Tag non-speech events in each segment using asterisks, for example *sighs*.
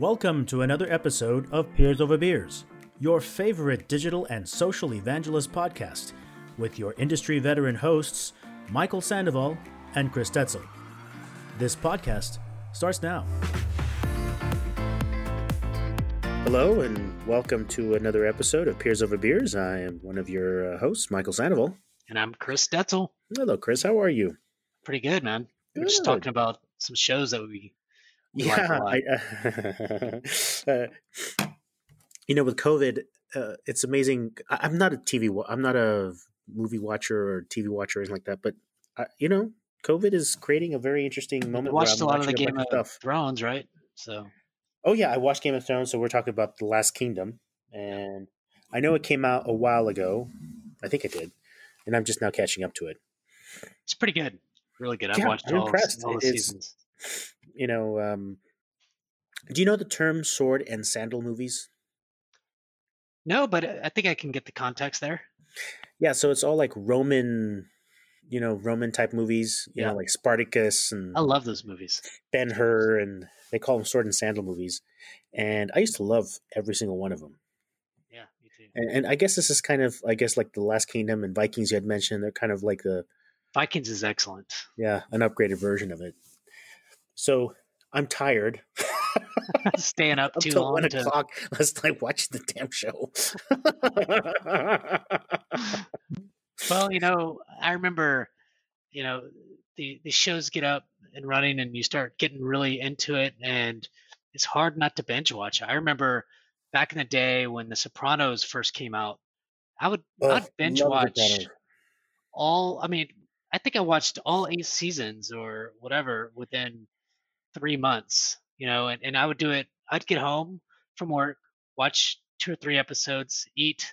Welcome to another episode of Peers Over Beers, your favorite digital and social evangelist podcast, with your industry veteran hosts, Michael Sandoval and Chris Detzel. This podcast starts now. Hello, and welcome to another episode of Peers Over Beers. I am one of your uh, hosts, Michael Sandoval. And I'm Chris Detzel. Hello, Chris. How are you? Pretty good, man. We're just talking about some shows that we, like Yeah, lot. I, uh, *laughs* uh, you know, with COVID, uh, it's amazing. I, I'm not a TV. wa- I'm not a movie watcher or TV watcher or anything like that. But uh, you know, COVID is creating a very interesting moment. where watched a lot of the Game of stuff. Thrones, right? So Oh yeah, I watched Game of Thrones, so we're talking about the Last Kingdom, and I know it came out a while ago. I think it did, and I'm just now catching up to it. it's pretty good. Really good. I've Yeah, watched I'm all, impressed. all the It's- seasons. You know, um, do you know the term sword and sandal movies? No, but I think I can get the context there. Yeah, so it's all like Roman, you know, Roman type movies. You Yeah. know, like Spartacus and I love those movies. Ben Hur, and they call them sword and sandal movies. And I used to love every single one of them. Yeah, me too. And, and I guess this is kind of, I guess, like the Last Kingdom and Vikings you had mentioned. They're kind of like the, Vikings is excellent. yeah, an upgraded version of it. So I'm tired. *laughs* Staying up *laughs* Up too long one to o'clock last night watching the damn show. *laughs* Well, you know, I remember, you know, the the shows get up and running, and you start getting really into it, and it's hard not to binge watch. I remember back in the day when The Sopranos first came out, I would Ugh, I'd binge watch all. I mean, I think I watched all eight seasons or whatever within three months. You know, and, and I would do it. I'd get home from work, watch two or three episodes, eat,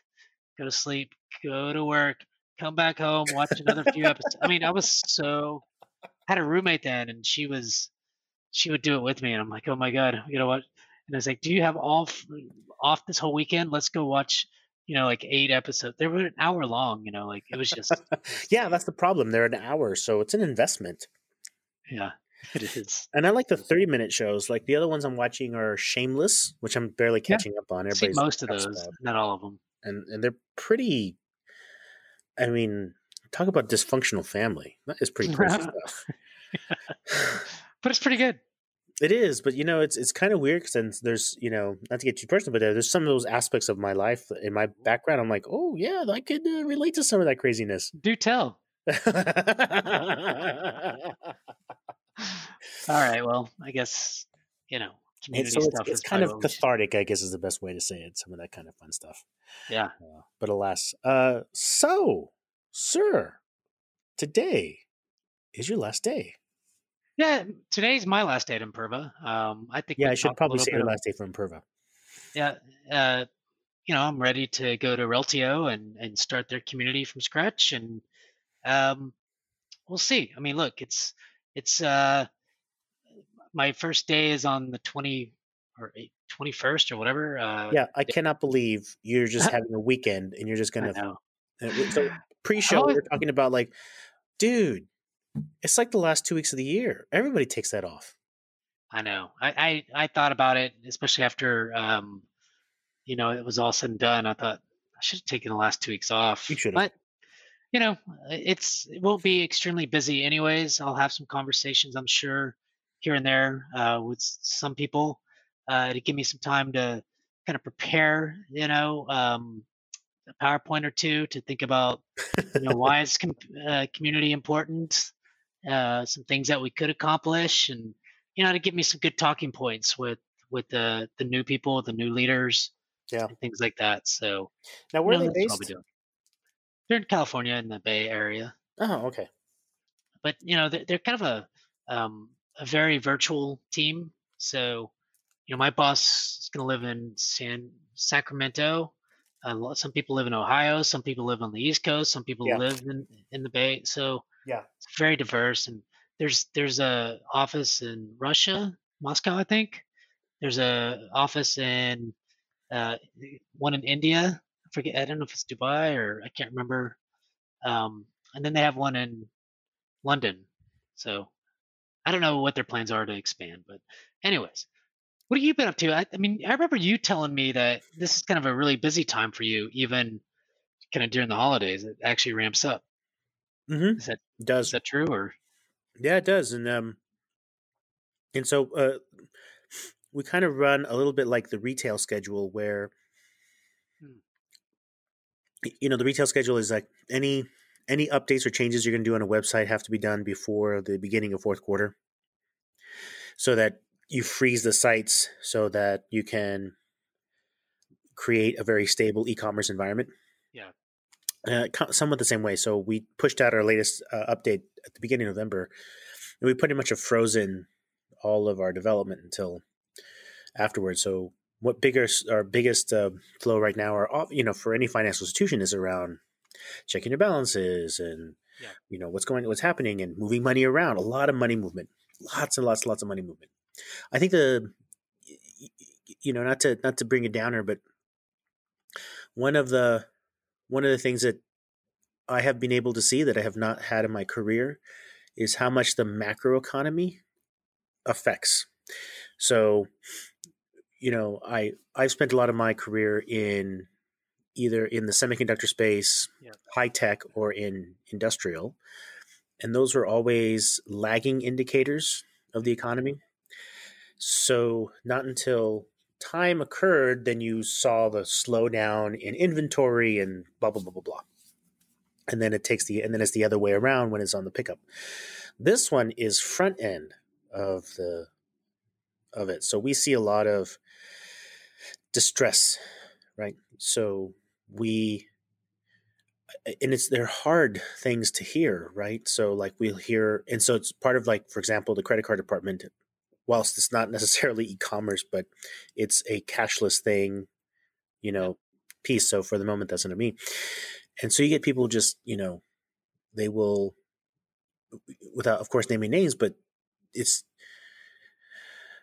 go to sleep, go to work, come back home, watch another few episodes. I mean, I was so I had a roommate then, and she was she would do it with me, and I'm like, oh my god, you know what? And I was like, do you have off off this whole weekend? Let's go watch. You know, like eight episodes. They were an hour long. You know, like it was just *laughs* yeah, that's the problem. They're an hour, so it's an investment. yeah, *laughs* it is. And I like the 30 minute shows. Like the other ones I'm watching are Shameless, which I'm barely Yeah. catching up on. Everybody's most of those, about. not all of them. And, and they're pretty, I mean, talk about dysfunctional family. That is pretty crazy *laughs* stuff. *laughs* But it's pretty good. It is, but you know, it's it's kind of weird because there's, you know, not to get too personal, but there's some of those aspects of my life in my background. I'm like, oh, yeah, I could uh, relate to some of that craziness. Do tell. All right. Well, I guess you know community so it's, stuff it's is kind of cathartic, I guess, is the best way to say it. Some of that kind of fun stuff. yeah. Uh, but alas, uh, so, sir, today is your last day. Yeah. Today's my last day at Imperva. Um, I think Yeah, I should probably say your last day for Imperva. Yeah. Uh, you know, I'm ready to go to Reltio and and start their community from scratch, and um, we'll see. I mean, look, it's it's uh, my first day is on the 20 or 21st or whatever. Uh, Yeah, I cannot believe you're just *laughs* having a weekend and you're just gonna. know. uh, So *sighs* pre-show, we we're talking about like, dude, it's like the last two weeks of the year. Everybody takes that off. I know. I, I, I thought about it, especially after um, you know, it was all said and done. I thought I should have taken the last two weeks off. You should've. But you know, it's it won't be extremely busy anyways. I'll have some conversations, I'm sure, here and there uh, with some people uh, to give me some time to kind of prepare. You know, um, a PowerPoint or two to think about. You know, why is com- uh, community important? Uh, some things that we could accomplish, and you know, to give me some good talking points with with the the new people, the new leaders, Yeah. things like that. So Now, where you know, are they that's what I'll be based? doing. They're in California in the Bay Area, Oh, okay. but you know, they're, they're kind of a um, a very virtual team. So, you know, my boss is going to live in San Sacramento. Lot, some people live in Ohio. Some people live on the East Coast. Some people Yeah. live in in the Bay. So Yeah. it's very diverse. And there's there's a office in Russia, Moscow, I think. There's a office in uh, one in India. I forget. I don't know if it's Dubai or I can't remember. Um, and then they have one in London. So I don't know what their plans are to expand, but anyways, what have you been up to? I, I, mean, I remember you telling me that this is kind of a really busy time for you, even kind of during the holidays. It actually ramps up. Mm-hmm. Is that does is that true or? Yeah, it does, and um, and so uh, we kind of run a little bit like the retail schedule, where hmm. you know the retail schedule is like any any updates or changes you're going to do on a website have to be done before the beginning of fourth quarter, so that you freeze the sites so that you can create a very stable e-commerce environment. Yeah. Uh, somewhat the same way. So we pushed out our latest uh, update at the beginning of November, and we pretty much have frozen all of our development until afterwards. So what bigger our biggest uh, flow right now are you know for any financial institution is around checking your balances and yeah. you know what's going what's happening and moving money around. A lot of money movement, lots and lots and lots of money movement. I think the you know not to not to bring it downer, but one of the one of the things that I have been able to see that I have not had in my career is how much the macro economy affects. So, you know, I I've spent a lot of my career in either in the semiconductor space, yeah. high tech, or in industrial, and those were always lagging indicators of the economy. So, not until time occurred, then you saw the slowdown in inventory and blah blah blah blah blah. And then it takes the and then it's the other way around when it's on the pickup. This one is front end of the of it. So we see a lot of distress, right? So we and it's they're hard things to hear, right? So like we'll hear and so it's part of like for example the credit card department whilst it's not *laughs* necessarily e-commerce, but it's a cashless thing, you know, piece. So for the moment, that's I mean. And so you get people just, you know, they will, without of course naming names, but it's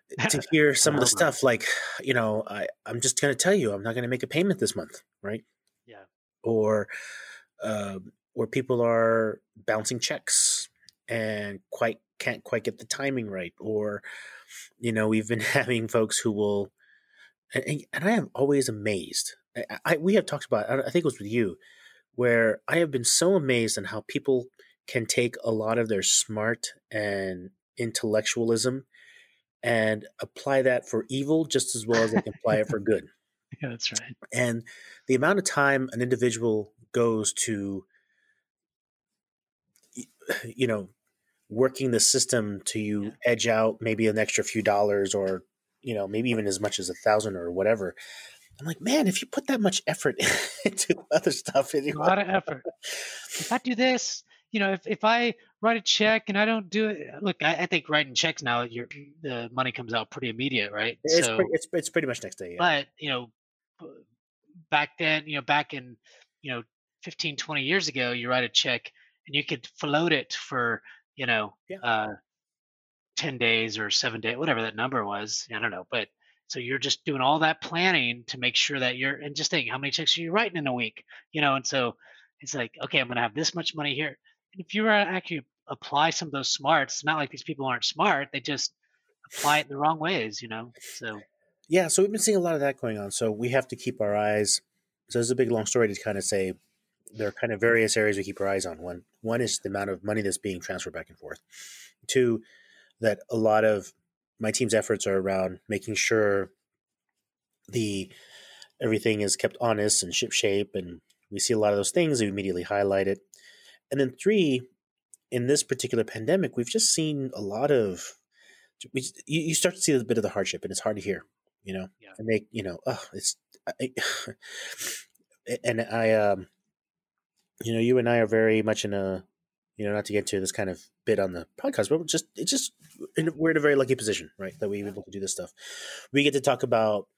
*laughs* to hear some of the stuff like, you know, I, I'm just going to tell you, I'm not going to make a payment this month, right? Or, uh, where people are bouncing checks and quite can't quite get the timing right or you know we've been *laughs* having folks who will and, and i am always amazed I, I, we have talked about i think it was with you where i have been so amazed on how people can take a lot of their smart and intellectualism and apply that for evil just as well as they can apply it for *laughs* good *laughs* yeah that's right and the amount of time an individual goes to *sighs* you know working the system to you yeah. edge out maybe an extra few dollars or you know maybe even as much as a thousand or whatever i'm like man if you put that much effort *laughs* into other stuff anyway. a lot of effort if i do this you know if, if i write a check and i don't do it uh, look i, I think writing checks now your the money comes out pretty immediate right it's, so, pretty, it's, it's pretty much next day yeah. but you know back then you know back in you know 15 20 years ago you write a check and you could float it for you know, yeah. uh, 10 days or seven days, whatever that number was. I don't know. But so you're just doing all that planning to make sure that you're, and just think how many checks are you writing in a week, you know? And so it's like, okay, I'm going to have this much money here. And if you were actually apply some of those smarts, it's not like these people aren't smart. They just apply it the wrong ways, you know? So, yeah. So we've been seeing a lot of that going on. So we have to keep our eyes. So it's a big long story to kind of say there are kind of various areas we keep our eyes on. One, one is the amount of money that's being transferred back and forth. Two, that a lot of my team's efforts are around making sure the everything is kept honest and ship shape, and we see a lot of those things. We immediately highlight it. And then three, in this particular pandemic, we've just seen a lot of we, you start to see a bit of the hardship, and it's hard to hear, you know, yeah. and make you know, oh, it's, I, and I um you know, you and I are very much in a, you know, not to get to this kind of bit on the podcast, but just it's just we're in a very lucky position, right? That we're able to do this stuff. We get to talk about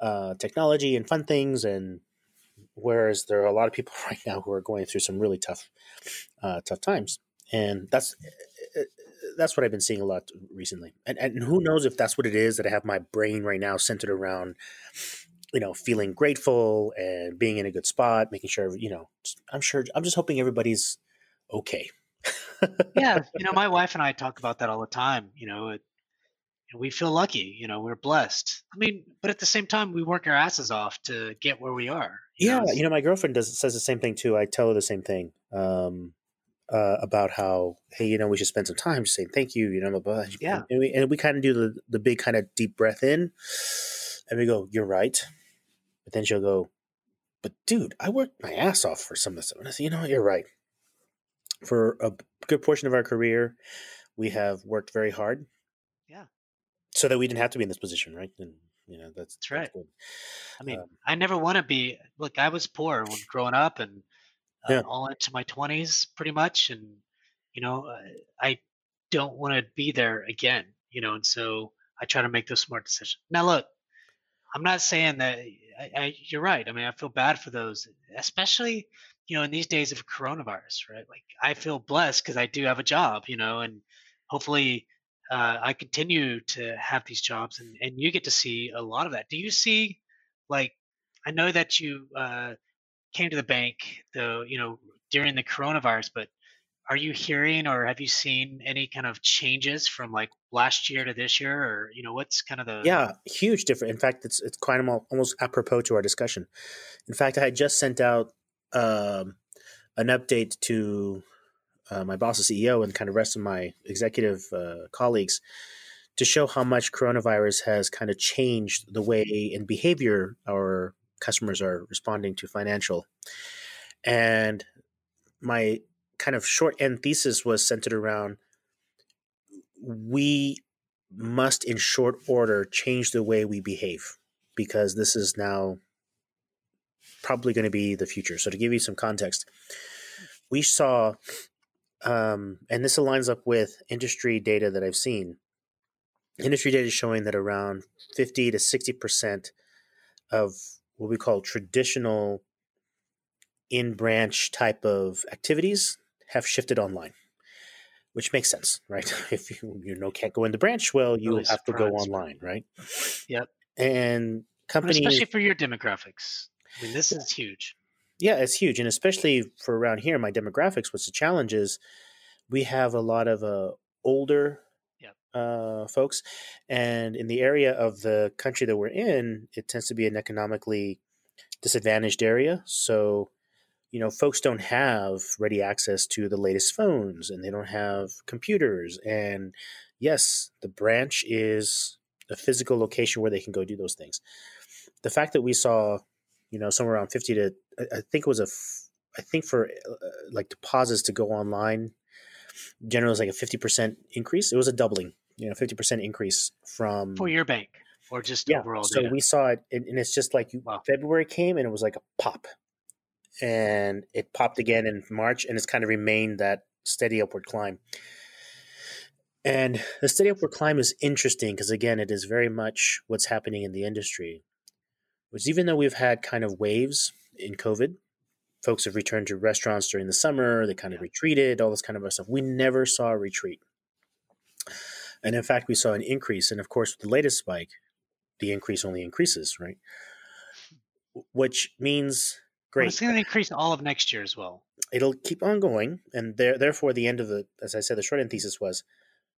uh, technology and fun things, and whereas there are a lot of people *laughs* right now who are going through some really tough, uh, tough times, and that's that's what I've been seeing a lot recently. And, and who knows if that's what it is that I have my brain right now centered around you know, feeling grateful and being in a good spot, making sure, you know, I'm sure, I'm just hoping everybody's okay. yeah. *laughs* You know, my wife and I talk about that all the time. You know, it, we feel lucky, you know, we're blessed. I mean, but at the same time, we work our asses off to get where we are. You yeah, know? you know, my girlfriend does says the same thing too. I tell her the same thing um, uh, about how, hey, you know, we should spend some time just saying thank you. You know, blah, blah. yeah, and we, and we kind of do the the big kind of deep breath in, and we go, "You're right," but then she'll go, "But dude, I worked my ass off for some of this." And I say, "You know, what? you're right." For a good portion of our career, we have worked very hard yeah, so that we didn't have to be in this position, right? And you know that's that's right. That's I mean, um, I never want to be. Look, I was poor when growing up, and yeah. all into my twenties, pretty much, and you know, uh, I don't want to be there again. You know, and so I try to make those smart decisions. Now, look, I'm not saying that. I, I, you're right. I mean, I feel bad for those, especially you know in these days of coronavirus, right? Like I feel blessed because I do have a job, you know, and hopefully uh, I continue to have these jobs, and and you get to see a lot of that. Do you see, like, I know that you uh, came to the bank, though, you know, during the coronavirus, but are you hearing or have you seen any kind of changes from like last year to this year, or you know, what's kind of the yeah, huge difference. In fact, it's it's quite almost apropos to our discussion. In fact, I had just sent out um, an update to uh, my boss, the CEO, and kind of rest of my executive uh, colleagues to show how much coronavirus has kind of changed the way and behavior our customers are responding to financial. And my kind of short end thesis was centered around we must, in short order, change the way we behave because this is now probably going to be the future. So, to give you some context, we saw um, and this aligns up with industry data that I've seen. Industry data showing that around 50 to 60% of what we call traditional in branch type of activities have shifted online, which makes sense, right? *laughs* If you, you know can't go in the branch, well, you really have to go online, right? Yep. And companies, especially for your demographics. I mean, this is huge. Yeah, it's huge, and especially for around here, my demographics. What's the challenge is we have a lot of uh, older uh, folks, and in the area of the country that we're in, it tends to be an economically disadvantaged area. So, you know, folks don't have ready access to the latest phones, and they don't have computers. And yes, the branch is a physical location where they can go do those things. The fact that we saw you know, somewhere around 50 to, I think it was a, I think for uh, like deposits to go online, generally was like a 50% increase. It was a doubling, you know, 50% increase from. For your bank or just yeah, overall So data? we saw it, and it's just like wow. February came and it was like a pop. And it popped again in March, and it's kind of remained that steady upward climb. And the steady upward climb is interesting because, again, it is very much what's happening in the industry which even though we've had kind of waves in COVID, folks have returned to restaurants during the summer, they kind of retreated, all this kind of stuff. We never saw a retreat. And in fact, we saw an increase. And of course, with the latest spike, the increase only increases, right? Which means great. Well, it's going to increase all of next year as well. It'll keep on going. And there, therefore, the end of the, as I said, the short end thesis was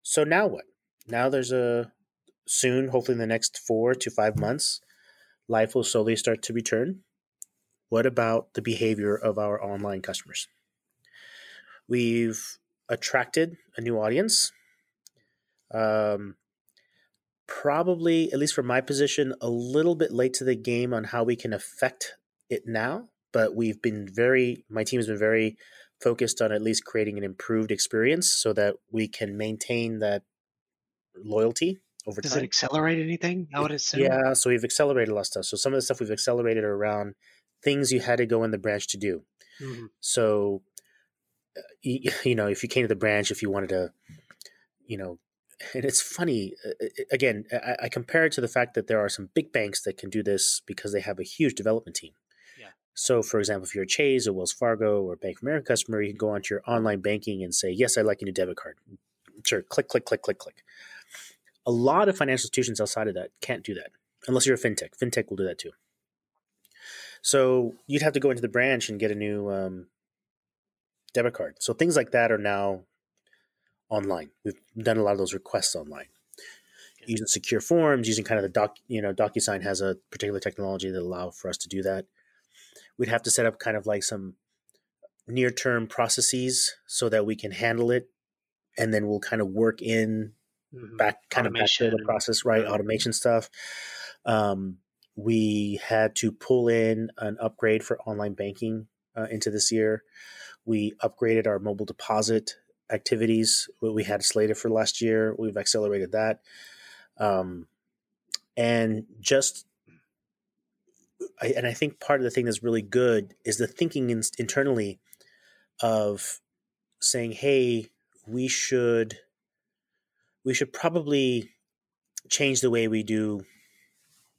so now what? Now there's a soon, hopefully in the next four to five months, life will slowly start to return. What about the behavior of our online customers? We've attracted a new audience. Um, probably, at least from my position, a little bit late to the game on how we can affect it now. But we've been very, my team has been very focused on at least creating an improved experience so that we can maintain that loyalty over Does time. Does it accelerate anything? I would assume. Yeah, so we've accelerated a lot of stuff. So some of the stuff we've accelerated around things you had to go in the branch to do. Mm-hmm. So, you, *laughs* you know, if you came to the branch, if you wanted to, you know, and it's funny uh, again I, I, compare it to the fact that there are some big banks that can do this because they have a huge development team yeah. so for example if you're a chase or wells fargo or bank of america customer you can go onto your online banking and say yes i'd like a new debit card sure click click click click click a lot of financial institutions outside of that can't do that unless you're a fintech. Fintech will do that too. So you'd have to go into the branch and get a new um, debit card. So things like that are now online. We've done a lot of those requests online. using secure forms, using kind of the doc, you know, DocuSign has a particular technology that allow for us to do that. We'd have to set up kind of like some near term processes so that we can handle it, and then we'll kind of work in mm-hmm. back kind automation. of back to the process, right? Automation stuff. Um, we had to pull in an upgrade for online banking uh, into this year. We upgraded our mobile deposit activities what we had slated for last year. We've accelerated that. Um, and just, I, and I think part of the thing that's really good is the thinking in, internally of saying, hey, we should, we should probably change the way we do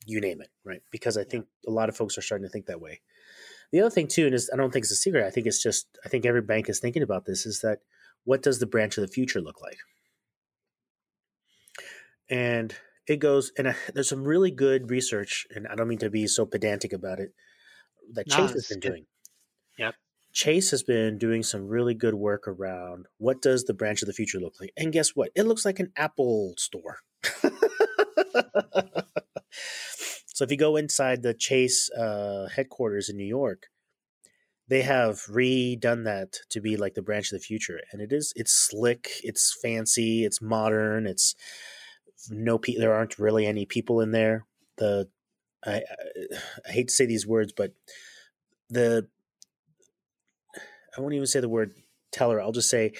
you name it, right? Because I think a lot of folks are starting to think that way. The other thing too, and is I don't think it's a secret. I think it's just I think every bank is thinking about this. Is that what does the branch of the future look like? And it goes, and I, there's some really good research, and I don't mean to be so pedantic about it, that no, Chase has been good. doing. Yep. Chase has been doing some really good work around what does the branch of the future look like? And guess what? It looks like an Apple store. *laughs* so if you go inside the Chase uh, headquarters in New York, they have redone that to be like the branch of the future and it is it's slick it's fancy it's modern it's no pe- there aren't really any people in there. The I, *sighs* I, hate to say these words but the i won't even say the word teller i'll just say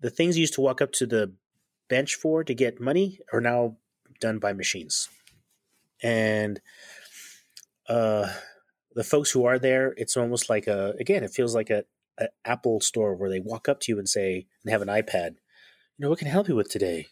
the things you used to walk up to the bench for to get money are now done by machines. And uh the folks who are there, it's almost like a again, it feels like a, a, Apple store where they walk up to you and say and have an iPad, you know, what can I help you with today?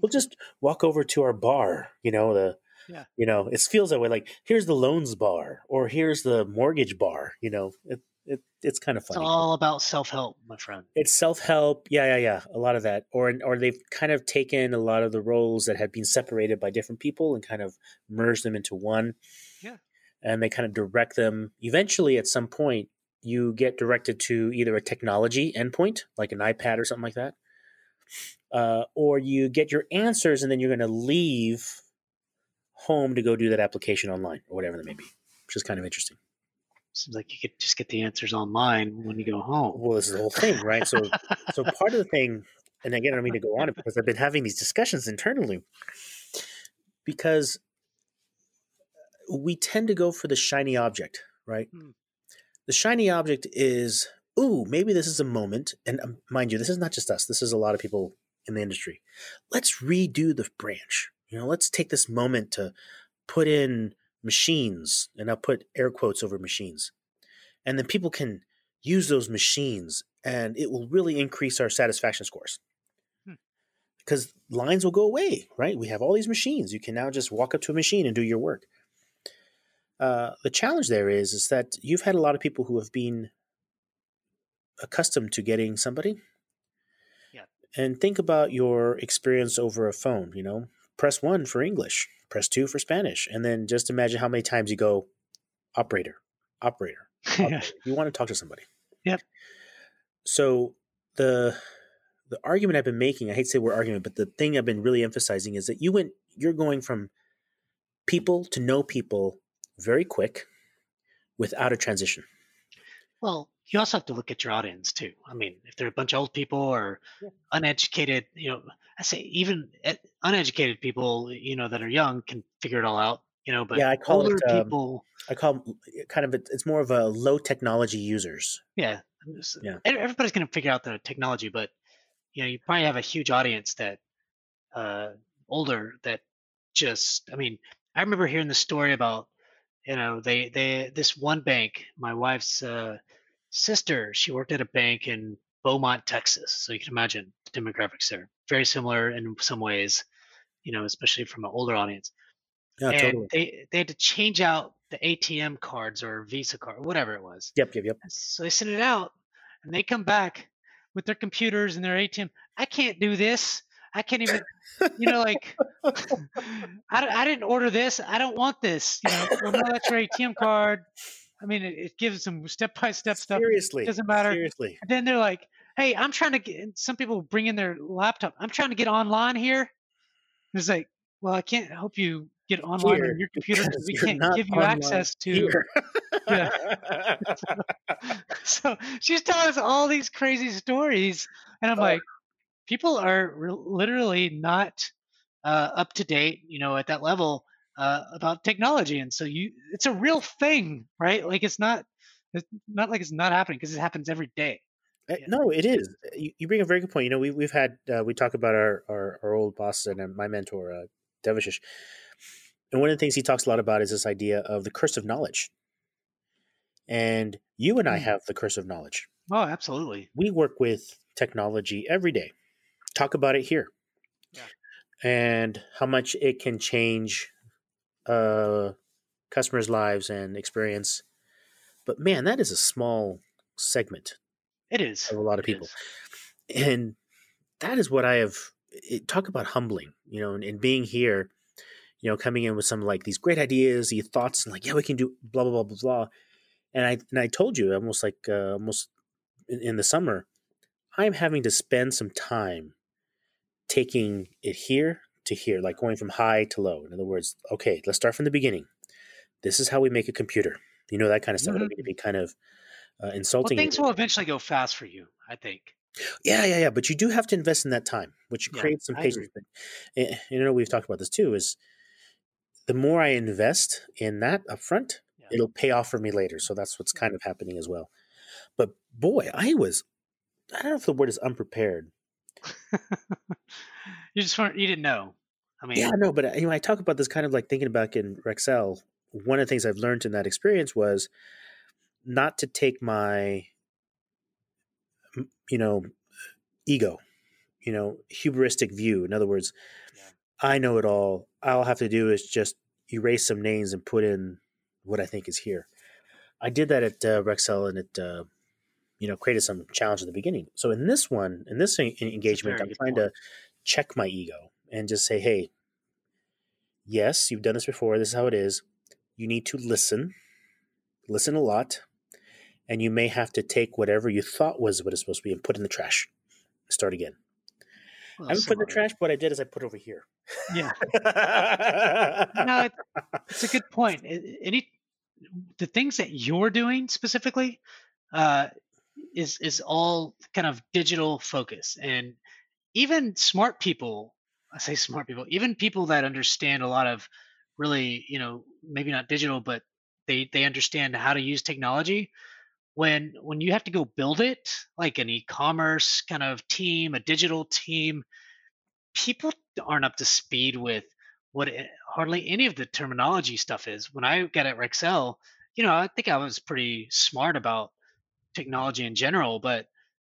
We'll mm-hmm. just walk over to our bar, you know, the yeah. you know, it feels that way. Like here's the loans bar or here's the mortgage bar, you know. It, it it's kind of funny. It's all about self help, my friend. It's self help. Yeah, yeah, yeah. A lot of that, or or they've kind of taken a lot of the roles that had been separated by different people and kind of merged them into one. Yeah and they kind of direct them. Eventually, at some point, you get directed to either a technology endpoint, like an iPad or something like that, uh, or you get your answers and then you're going to leave home to go do that application online or whatever that may be, which is kind of interesting. Seems like you could just get the answers online when you go home. Well, this is the whole thing, right? So, so part of the thing, and again, I don't mean to go on it because I've been having these discussions internally because we tend to go for the shiny object, right? Hmm. The shiny object is, ooh, maybe this is a moment. And um, mind you, this is not just us, this is a lot of people in the industry. Let's redo the branch. You know, let's take this moment to put in machines, and I'll put air quotes over machines. And then people can use those machines, and it will really increase our satisfaction scores hmm. because lines will go away, right? We have all these machines. You can now just walk up to a machine and do your work. Uh, the challenge there is is that you've had a lot of people who have been accustomed to getting somebody. Yeah. And think about your experience over a phone, you know, press 1 for English, press 2 for Spanish, and then just imagine how many times you go operator, operator. *laughs* operator. yeah. You want to talk to somebody. Yep. So the the argument I've been making, I hate to say we're arguing, but the thing I've been really emphasizing is that you went you're going from people to know people very quick without a transition. Well, you also have to look at your audience too. I mean, if they're a bunch of old people or yeah. uneducated, you know, I say even uneducated people, you know, that are young can figure it all out, you know, but yeah, I call older it, um, people. I call kind of, it's more of a low technology users. Yeah. Yeah. Everybody's going to figure out the technology, but, you know, you probably have a huge audience that, uh, older that just, I mean, I remember hearing the story about you know they they this one bank my wife's uh, sister she worked at a bank in beaumont texas so you can imagine the demographics there. Very similar in some ways you know especially from an older audience. Yeah, and totally. they they had to change out the atm cards or visa card whatever it was. Yep yep yep. So they send it out and they come back with their computers and their atm i can't do this I can't even, you know, like, *laughs* *laughs* I, I didn't order this. I don't want this. You know, well, no, that's your ATM card. I mean, it, it gives them step by step stuff. Seriously, it doesn't matter. Seriously. And then they're like, "Hey, I'm trying to get." Some people bring in their laptop. I'm trying to get online here. And It's like, well, I can't help you get online Here, on your *laughs* computer because we can't give you access to. Yeah. So she's telling us all these crazy stories, and I'm Oh. like, people are re- literally not uh, up to date, you know, at that level uh, about technology, and so you, it's a real thing, right? Like it's not, it's not like it's not happening because it happens every day. Uh, Yeah. No, it is. You, you bring a very good point. You know, we we've had uh, we talk about our, our our old boss and my mentor, uh, Devashish, and one of the things he talks a lot about is this idea of the curse of knowledge. And you and I Mm. have the curse of knowledge. Oh, absolutely. We work with technology every day. Talk about it here, Yeah. and how much it can change uh, customers' lives and experience. But man, that is a small segment It is. of a lot of people. and that is what I have. It, talk about humbling, you know, and, and being here, you know, coming in with some like these great ideas, these thoughts, and like, yeah, we can do blah blah blah blah blah. And I and I told you almost like uh, almost in, in the summer, I'm having to spend some time taking it here to here, like going from high to low. In other words, okay, let's start from the beginning. This is how we make a computer. You know that kind of stuff. I don't Mhm. mean to be kind of uh, Well, insulting. things anyone. will eventually go fast for you, I think. Yeah, yeah, yeah. But you do have to invest in that time, which Yeah, creates some patience. agree. But eh, you know, we've talked about this too. Is the more I invest in that upfront, Yeah. it'll pay off for me later. So that's what's kind of happening as well. But boy, I was. I don't know if the word is unprepared. *laughs* you just weren't, you didn't know. I mean, Yeah, no, but uh, you know, I talk about this kind of like thinking back in Rexel. One of the things I've learned in that experience was not to take my, you know, ego, you know, hubristic view. In other words, Yeah. I know it all. All I have to do is just erase some names and put in what I think is here. I did that at uh, Rexel, and it, uh, you know, created some challenge at the beginning. So in this one, in this engagement, I'm trying point. to check my ego and just say, hey, yes, you've done this before. This is how it is. You need to listen, listen a lot, and you may have to take whatever you thought was what it's supposed to be and put in the trash. Start again. well, I haven't put in the trash. What I did is I put it over here. Yeah. *laughs* No, it's a good point. Any the things that you're doing specifically uh, is is all kind of digital focus, and even smart people. I say smart people, even people that understand a lot of really, you know, maybe not digital, but they they understand how to use technology. When when you have to go build it, like an e-commerce kind of team, a digital team, people aren't up to speed with what it, hardly any of the terminology stuff is. When I got at Rexel, you know, I think I was pretty smart about technology in general, but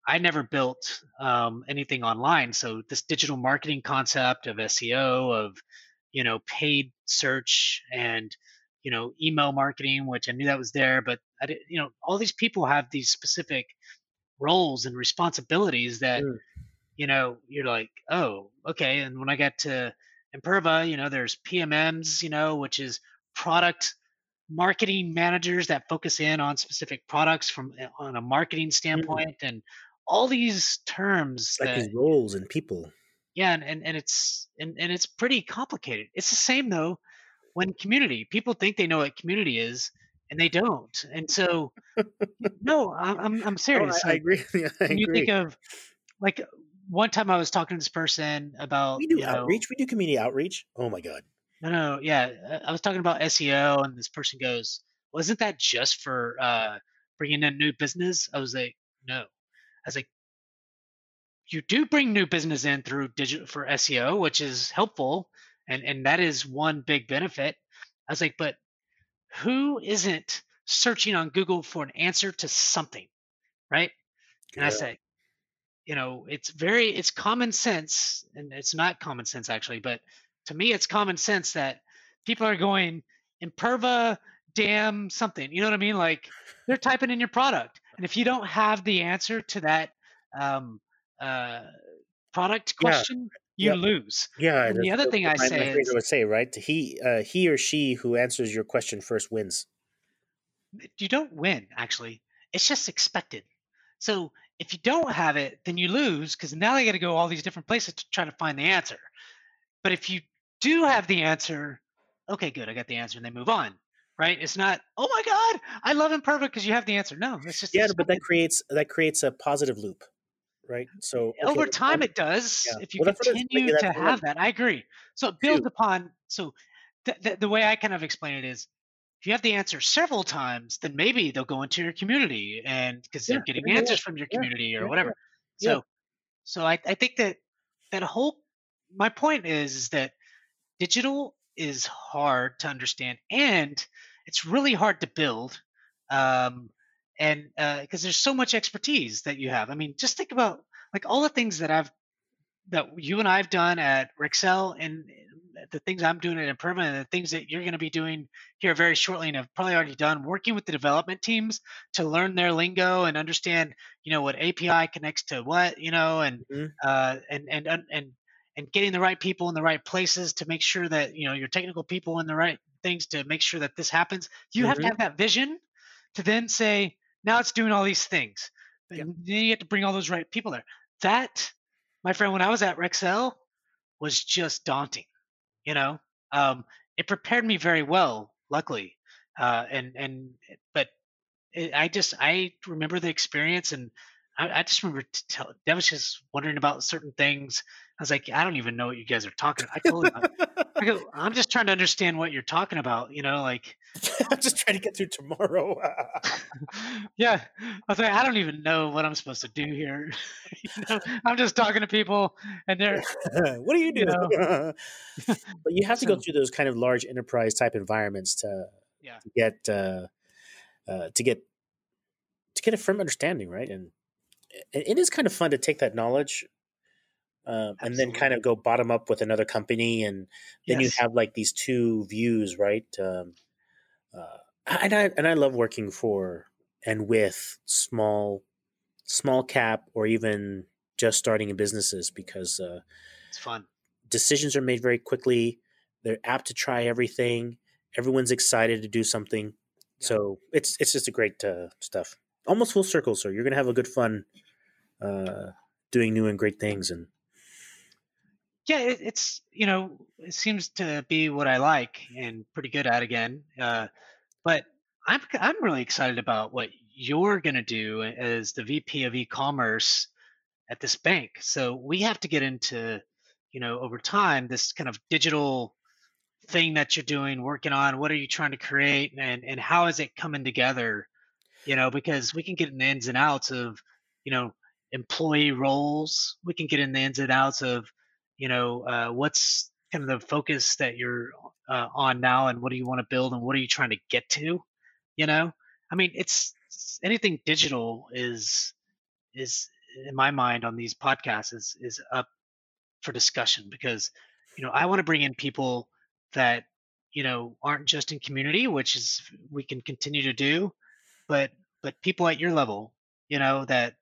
I never built um, anything online. So this digital marketing concept of SEO, of you know, paid search and you know, email marketing, which I knew that was there, but I did, you know, all these people have these specific roles and responsibilities that Mm. you know, you're like, oh, okay. And when I got to Imperva, you know, there's PMMs, you know, which is product marketing managers that focus in on specific products from eh, on a marketing standpoint, and all these terms like that, these roles and people. yeah, and, and, and it's and, and it's pretty complicated. It's the same though when community people think they know what community is and they don't, and so no, I'm I'm, I'm Oh, serious. I, I agree. Yeah, *laughs* I when you think of like one time I was talking to this person about We do you know outreach. We do community outreach. Oh my god. No no yeah uh, I was talking about SEO and this person goes wasn't that just for uh bringing in new business? I was like no. I was like you do bring new business in through digital for SEO which is helpful and and that is one big benefit. I was like but who isn't searching on Google for an answer to something? Right? And I Yeah. say you know it's very it's common sense and it's not common sense actually but to me it's common sense that people are going imperva damn something you know what i mean like they're typing in your product and if you don't have the answer to that um, uh, product Yeah. question you Yep. lose Yeah. the other thing i my say I is would say, right? He, uh, he or she who answers your question first wins. you don't win actually it's just expected so if you don't have it then you lose because now they got to go all these different places to try to find the answer but if you do have the answer, okay, good, I got the answer, and they move on. Right? It's not, oh my God, I love Imperva because you have the answer. No, it's just yeah, but that creates that creates a positive loop, right? So okay, over time it does. Yeah. If you Well, that's what it is. continue to have that, I agree. So it builds upon. So th- th- the way I kind of explain it is, if you have the answer several times, then maybe they'll go into your community and because they're Yeah, getting yeah, answers from your community or whatever. So so I, I think that that whole my point is, is that digital is hard to understand and it's really hard to build um, and because there's so much expertise that you have i mean just think about like all the things that i've that you and i've done at rexel and the things i'm doing at Imperva and the things that you're going to be doing here very shortly and have probably already done working with the development teams to learn their lingo and understand you know what api connects to what you know and Mhm. uh, and and and and getting the right people in the right places to make sure that you know your technical people in the right things to make sure that this happens. You have to Mhm. have that vision to then say, now it's doing all these things. And then you have to bring all those right people there. That, my friend, when I was at Rexel, was just daunting. You know, um, it prepared me very well, luckily. Uh, and and but it, I just I remember the experience, and I, I just remember tell, Dev was just wondering about certain things. I was like, I don't even know what you guys are talking. I totally, I go, *laughs* I'm just trying to understand what you're talking about. You know, like, *laughs* I'm just trying to get through tomorrow. *laughs* yeah. I was like, I don't even know what I'm supposed to do here. you know, I'm just talking to people, and they're what do you do? You know. but you have to go through those kind of large enterprise type environments to, Yeah. to get uh, uh, to get to get a firm understanding, right? And it, it is kind of fun to take that knowledge. Um, and then kind of go bottom up with another company, and then Yes. you have like these two views, right? Um, uh, and I and I love working for and with small, small cap or even just starting in businesses because uh, it's fun. decisions are made very quickly. They're apt to try everything. Everyone's excited to do something. Yeah. So it's it's just a great uh, stuff. Almost full circle. So you're gonna have a good fun uh, doing new and great things. And yeah, it, it's you know, it seems to be what I like and pretty good at again. Uh, but I'm I'm really excited about what you're to do as the VP of e-commerce at this bank. So we have to get into, you know, over time this kind of digital thing that you're doing, working on. What are you trying to create, and and how is it coming together? You know, because we can get in the ins and outs of, you know, employee roles. We can get in the ins and outs of, you know, uh, what's kind of the focus that you're uh, on now, and what do you want to build, and what are you trying to get to? You know, I mean, it's anything digital is is in my mind on these podcasts is is up for discussion because you know I want to bring in people that you know aren't just in community, which is we can continue to do, but but people at your level, you know that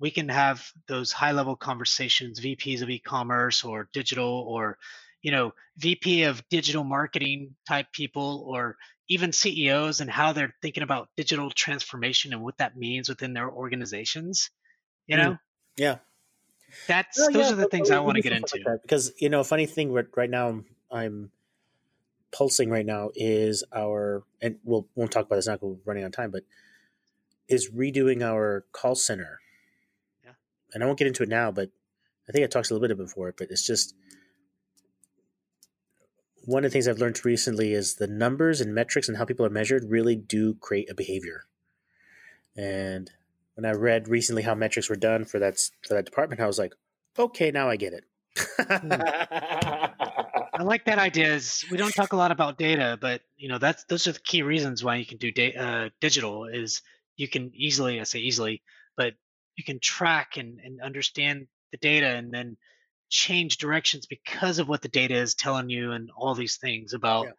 we can have those high level conversations, VPs of e-commerce or digital or you know VP of digital marketing type people or even CEOs and how they're thinking about digital transformation and what that means within their organizations. You Mm. know, yeah, that's Well, those yeah, are the things I want to get stuff like into. because you know, funny thing right, right now I'm, pulsing right now is our and we'll won't talk about this now 'cause we're running on time, but is redoing our call center. Yeah. and I won't get into it now, but I think I talked a little bit before. it, But it's just one of the things I've learned recently is the numbers and metrics and how people are measured really do create a behavior. And when I read recently how metrics were done for that for that department, I was like, okay, now I get it. I like that idea. Is we don't talk a lot about data, but you know that's those are the key reasons why you can do da- uh, digital. Is you can easily, I say easily, but you can track and, and understand the data and then change directions because of what the data is telling you and all these things about Yeah. your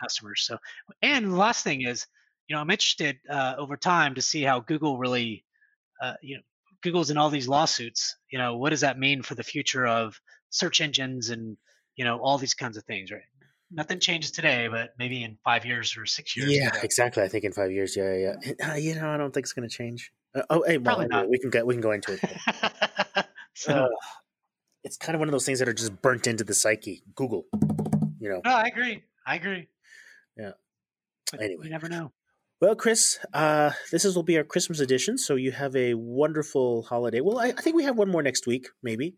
customers. So, and the last thing is, you know, I'm interested uh, over time to see how Google really, uh, you know, Google's in all these lawsuits. You know, what does that mean for the future of search engines and you know all these kinds of things, right? Nothing changes today, but maybe in five years or six years. yeah, know. exactly. I think in five years, yeah, yeah. Uh, you know, I don't think it's going to change. Uh, oh, hey, well, anyway, not. we can get we can go into it. *laughs* so Uh, it's kind of one of those things that are just burnt into the psyche. Google. you know. No, I agree. I agree. Yeah. But Anyway. you never know. Well, Chris, uh, this is will be our Christmas edition, so you have a wonderful holiday. Well, I, I think we have one more next week, maybe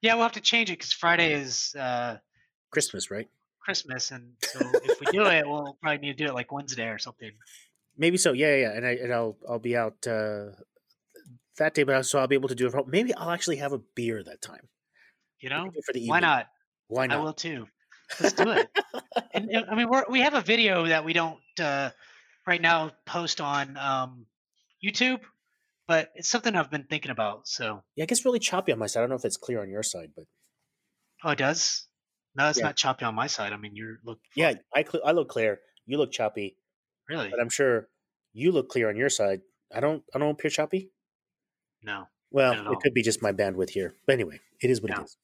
Yeah, we'll have to change it because Friday is uh, Christmas, right? Christmas, and so if we do it, we'll probably need to do it like Wednesday or something. Maybe so. Yeah, yeah. And I and I'll I'll be out uh, that day, but so I'll be able to do it. from- Maybe I'll actually have a beer that time. You know, for the evening. why not? Why not? I will too. Let's do it. and uh, I mean, we're, we have a video that we don't uh, right now post on um, YouTube, but it's something I've been thinking about. So, Yeah, it gets really choppy on my side. I don't know if it's clear on your side, but oh, it does. No, it's Yeah. not choppy on my side. I mean, you're look yeah. I cl- I look clear. You look choppy, really but I'm sure you look clear on your side. I don't I don't appear choppy. no. Well, it could be just my bandwidth here. But anyway, it is what Yeah. it is.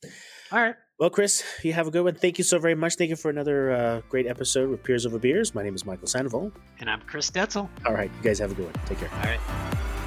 All right. Well, Chris, you have a good one. Thank you so very much. Thank you for another uh, great episode with Peers Over Beers. My name is Michael Sandoval. And I'm Chris Detzel. All right, you guys have a good one. Take care. All right.